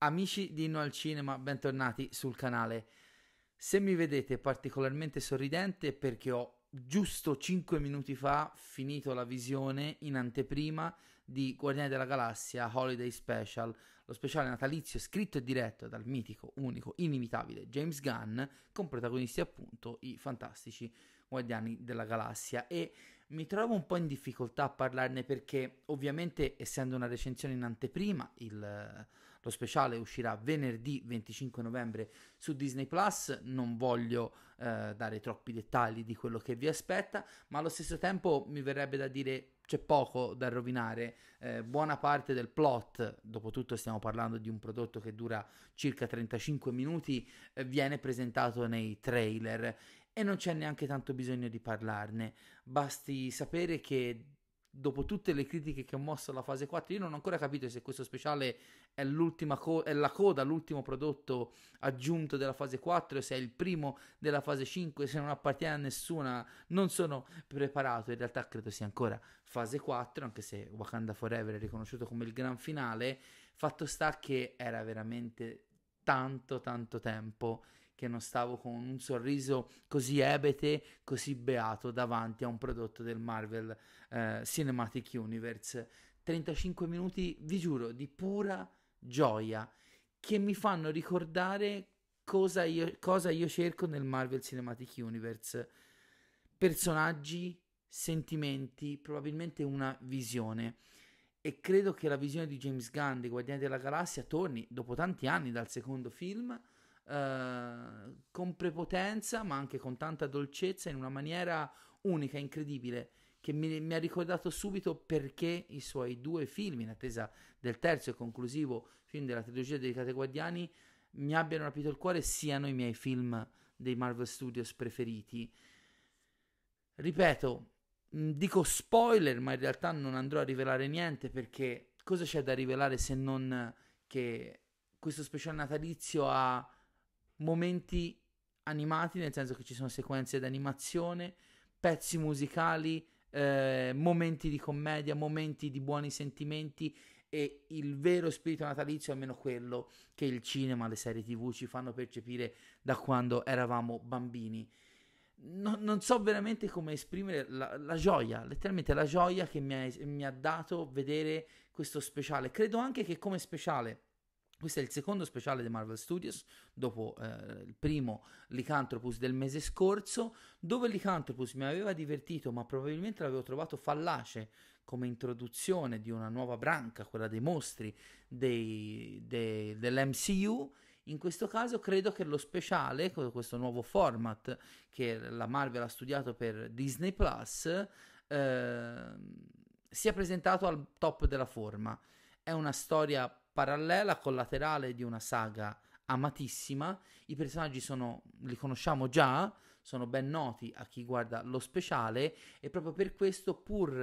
Amici di Inno al Cinema, bentornati sul canale. Se mi vedete particolarmente sorridente è perché ho giusto 5 minuti fa finito la visione in anteprima di Guardiani della Galassia Holiday Special, lo speciale natalizio scritto e diretto dal mitico, unico, inimitabile James Gunn, con protagonisti appunto i fantastici Guardiani della Galassia e mi trovo un po' in difficoltà a parlarne perché ovviamente essendo una recensione in anteprima il lo speciale uscirà venerdì 25 novembre su Disney Plus. Non voglio eh, dare troppi dettagli di quello che vi aspetta, ma allo stesso tempo mi verrebbe da dire c'è poco da rovinare. Eh, buona parte del plot, dopo tutto stiamo parlando di un prodotto che dura circa 35 minuti, eh, viene presentato nei trailer e non c'è neanche tanto bisogno di parlarne. Basti sapere che dopo tutte le critiche che ho mosso alla fase 4, io non ho ancora capito se questo speciale è, co- è la coda, l'ultimo prodotto aggiunto della fase 4, se è il primo della fase 5, se non appartiene a nessuna, non sono preparato, in realtà credo sia ancora fase 4, anche se Wakanda Forever è riconosciuto come il gran finale, fatto sta che era veramente tanto tanto tempo che non stavo con un sorriso così ebete, così beato davanti a un prodotto del Marvel eh, Cinematic Universe. 35 minuti, vi giuro, di pura gioia che mi fanno ricordare cosa io, cosa io cerco nel Marvel Cinematic Universe. Personaggi, sentimenti, probabilmente una visione. E credo che la visione di James Gunn dei Guardiani della Galassia torni dopo tanti anni dal secondo film eh, con prepotenza, ma anche con tanta dolcezza, in una maniera unica, incredibile, che mi, mi, ha ricordato subito perché i suoi due film, in attesa del terzo e conclusivo film della trilogia dedicata ai Guardiani, mi abbiano rapito il cuore, siano i miei film dei Marvel Studios preferiti. Ripeto, dico spoiler, ma in realtà non andrò a rivelare niente perché cosa c'è da rivelare se non che questo speciale natalizio ha momenti animati, nel senso che ci sono sequenze d'animazione, pezzi musicali, eh, momenti di commedia, momenti di buoni sentimenti e il vero spirito natalizio, almeno quello che il cinema, le serie tv ci fanno percepire da quando eravamo bambini. No, non so veramente come esprimere la, la, gioia, letteralmente la gioia che mi ha, mi ha dato vedere questo speciale. Credo anche che come speciale questo è il secondo speciale di Marvel Studios, dopo eh, il primo Lycanthropus del mese scorso, dove Lycanthropus mi aveva divertito, ma probabilmente l'avevo trovato fallace come introduzione di una nuova branca, quella dei mostri dei, dei, dell'MCU. In questo caso credo che lo speciale, questo nuovo format che la Marvel ha studiato per Disney Plus, eh, sia presentato al top della forma. È una storia parallela, collaterale di una saga amatissima. I personaggi sono, li conosciamo già, sono ben noti a chi guarda lo speciale e proprio per questo, pur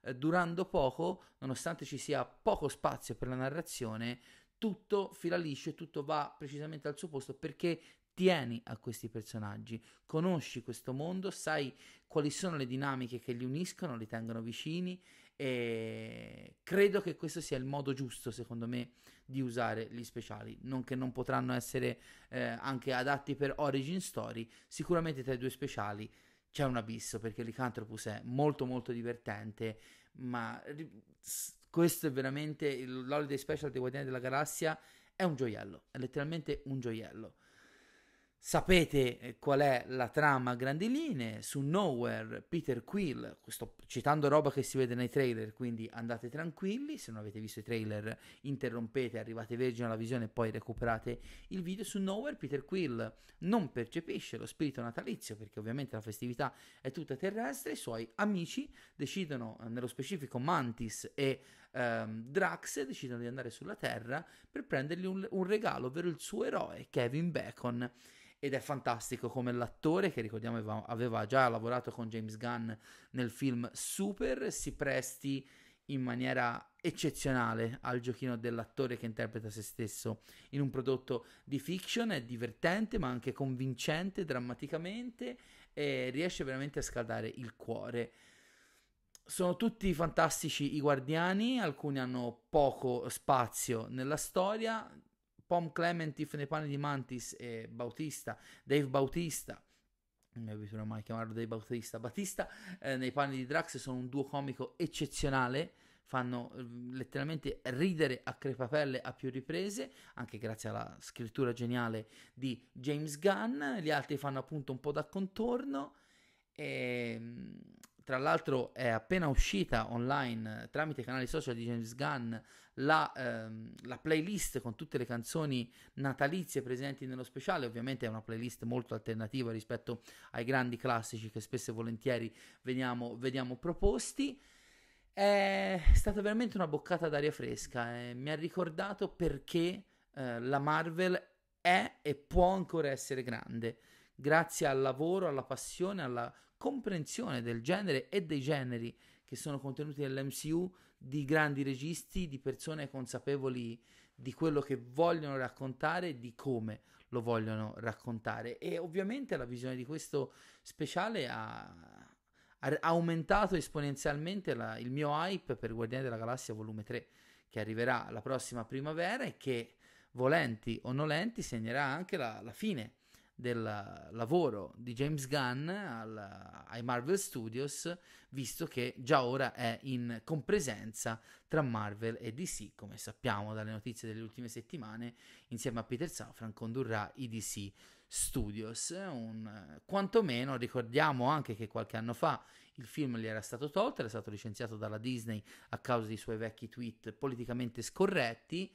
eh, durando poco, nonostante ci sia poco spazio per la narrazione, tutto fila liscio e tutto va precisamente al suo posto perché tieni a questi personaggi, conosci questo mondo, sai quali sono le dinamiche che li uniscono, li tengono vicini e credo che questo sia il modo giusto, secondo me, di usare gli speciali. Non che non potranno essere eh, anche adatti per origin story, sicuramente tra i due speciali c'è un abisso perché Lycanthropus è molto molto divertente, ma questo è veramente l'holiday special dei Guardiani della Galassia è un gioiello, è letteralmente un gioiello. Sapete eh, qual è la trama a grandi linee? Su Nowhere, Peter Quill, sto citando roba che si vede nei trailer, quindi andate tranquilli, se non avete visto i trailer interrompete, arrivate vergine alla visione e poi recuperate il video. Su Nowhere, Peter Quill non percepisce lo spirito natalizio perché ovviamente la festività è tutta terrestre, i suoi amici decidono, eh, nello specifico Mantis e um, Drax, decidono di andare sulla Terra per prendergli un, un regalo, ovvero il suo eroe, Kevin Bacon ed è fantastico come l'attore che ricordiamo aveva, già lavorato con James Gunn nel film Super si presti in maniera eccezionale al giochino dell'attore che interpreta se stesso in un prodotto di fiction, è divertente ma anche convincente drammaticamente e riesce veramente a scaldare il cuore. Sono tutti fantastici i guardiani, alcuni hanno poco spazio nella storia, Pom Clementif nei panni di Mantis e Bautista, Dave Bautista non mi abituerò mai a chiamarlo Dave Bautista, Battista eh, nei panni di Drax sono un duo comico eccezionale fanno eh, letteralmente ridere a crepapelle a più riprese, anche grazie alla scrittura geniale di James Gunn. Gli altri fanno appunto un po' da contorno. E, ehm, tra l'altro è appena uscita online tramite i canali social di James Gunn la, ehm, la, playlist con tutte le canzoni natalizie presenti nello speciale. Ovviamente è una playlist molto alternativa rispetto ai grandi classici che spesso e volentieri veniamo, vediamo proposti. È stata veramente una boccata d'aria fresca. Eh. Mi ha ricordato perché eh, la Marvel è e può ancora essere grande. Grazie al lavoro, alla passione, alla comprensione del genere e dei generi che sono contenuti nell'MCU di grandi registi, di persone consapevoli di quello che vogliono raccontare e di come lo vogliono raccontare. E ovviamente la visione di questo speciale ha ha aumentato esponenzialmente la, il mio hype per Guardiani della Galassia volume 3 che arriverà la prossima primavera e che volenti o nolenti segnerà anche la, la fine del lavoro di James Gunn al, ai Marvel Studios, visto che già ora è in compresenza tra Marvel e DC, come sappiamo dalle notizie delle ultime settimane, insieme a Peter Safran condurrà i DC Studios. Un, quantomeno ricordiamo anche che qualche anno fa il film gli era stato tolto, era stato licenziato dalla Disney a causa dei suoi vecchi tweet politicamente scorretti.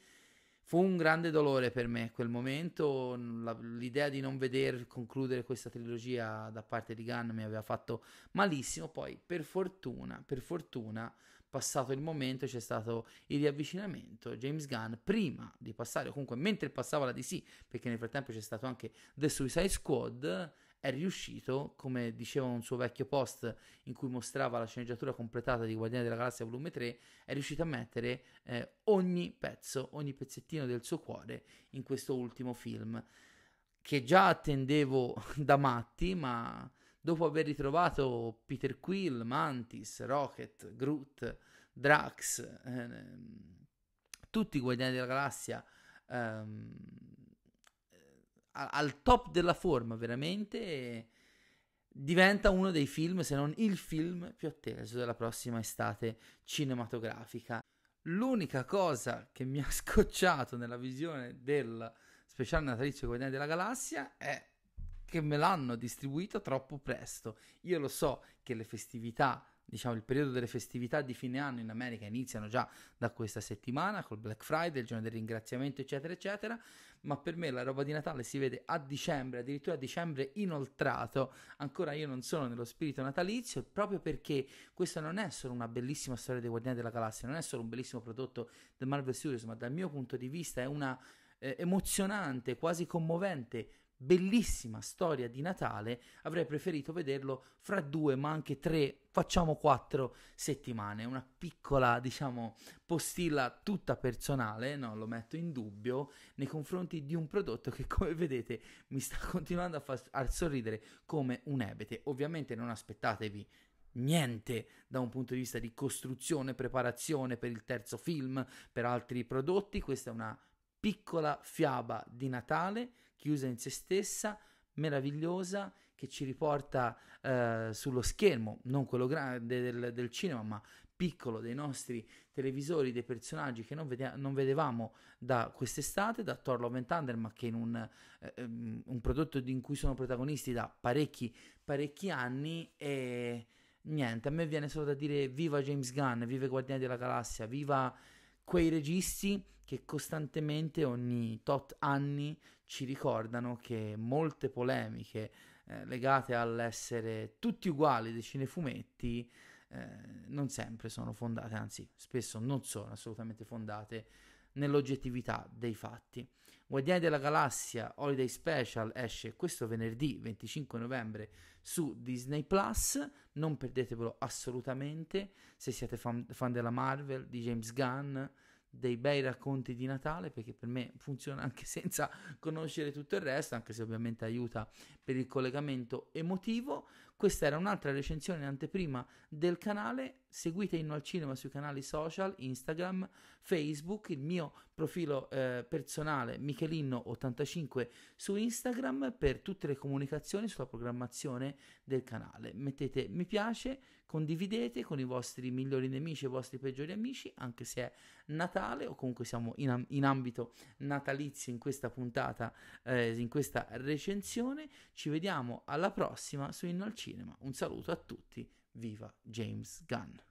Fu un grande dolore per me quel momento, la, l'idea di non veder concludere questa trilogia da parte di Gunn mi aveva fatto malissimo, poi per fortuna, per fortuna passato il momento c'è stato il riavvicinamento. James Gunn, prima di passare, o comunque mentre passava la DC, perché nel frattempo c'è stato anche The Suicide Squad, è riuscito, come diceva un suo vecchio post in cui mostrava la sceneggiatura completata di Guardiani della Galassia volume 3, è riuscito a mettere eh, ogni pezzo, ogni pezzettino del suo cuore in questo ultimo film, che già attendevo da matti, ma dopo aver ritrovato Peter Quill, Mantis, Rocket, Groot, Drax, eh, tutti i Guardiani della Galassia ehm, al top della forma veramente diventa uno dei film, se non il film più atteso della prossima estate cinematografica. L'unica cosa che mi ha scocciato nella visione del speciale natalizio Guardiani della Galassia è che me l'hanno distribuito troppo presto. Io lo so che le festività, diciamo il periodo delle festività di fine anno in America iniziano già da questa settimana col Black Friday, il giorno del ringraziamento, eccetera, eccetera. Ma per me la roba di Natale si vede a dicembre, addirittura a dicembre inoltrato. Ancora io non sono nello spirito natalizio, proprio perché questa non è solo una bellissima storia dei Guardiani della Galassia, non è solo un bellissimo prodotto del Marvel Studios, ma dal mio punto di vista è una eh, emozionante, quasi commovente bellissima storia di Natale, avrei preferito vederlo fra due, ma anche tre, facciamo quattro settimane. Una piccola, diciamo, postilla tutta personale, non lo metto in dubbio, nei confronti di un prodotto che, come vedete, mi sta continuando a far a sorridere come un ebete. Ovviamente non aspettatevi niente da un punto di vista di costruzione, preparazione per il terzo film, per altri prodotti. Questa è una piccola fiaba di Natale chiusa in se stessa, meravigliosa, che ci riporta eh, sullo schermo, non quello grande del, del, cinema, ma piccolo dei nostri televisori, dei personaggi che non, vede- non vedevamo da quest'estate, da Thor Love and Thunder, ma che in un, eh, ehm, un prodotto in cui sono protagonisti da parecchi, parecchi anni e niente, a me viene solo da dire viva James Gunn, viva i Guardiani della Galassia, viva quei registi che costantemente ogni tot anni ci ricordano che molte polemiche eh, legate all'essere tutti uguali dei cinefumetti eh, non sempre sono fondate, anzi spesso non sono assolutamente fondate nell'oggettività dei fatti. Guardiani della Galassia Holiday Special esce questo venerdì 25 novembre su Disney Plus, non perdetevelo assolutamente se siete fan, fan della Marvel, di James Gunn, dei bei racconti di Natale perché per me funziona anche senza conoscere tutto il resto, anche se ovviamente aiuta per il collegamento emotivo. Questa era un'altra recensione in anteprima del canale. Seguite Inno al Cinema sui canali social, Instagram, Facebook, il mio profilo eh, personale Michelino85 su Instagram per tutte le comunicazioni sulla programmazione del canale. Mettete mi piace, condividete con i vostri migliori nemici e i vostri peggiori amici, anche se è Natale o comunque siamo in, in ambito natalizio in questa puntata, eh, in questa recensione. Ci vediamo alla prossima su Inno al Cinema. Un saluto a tutti, Viva James Gunn.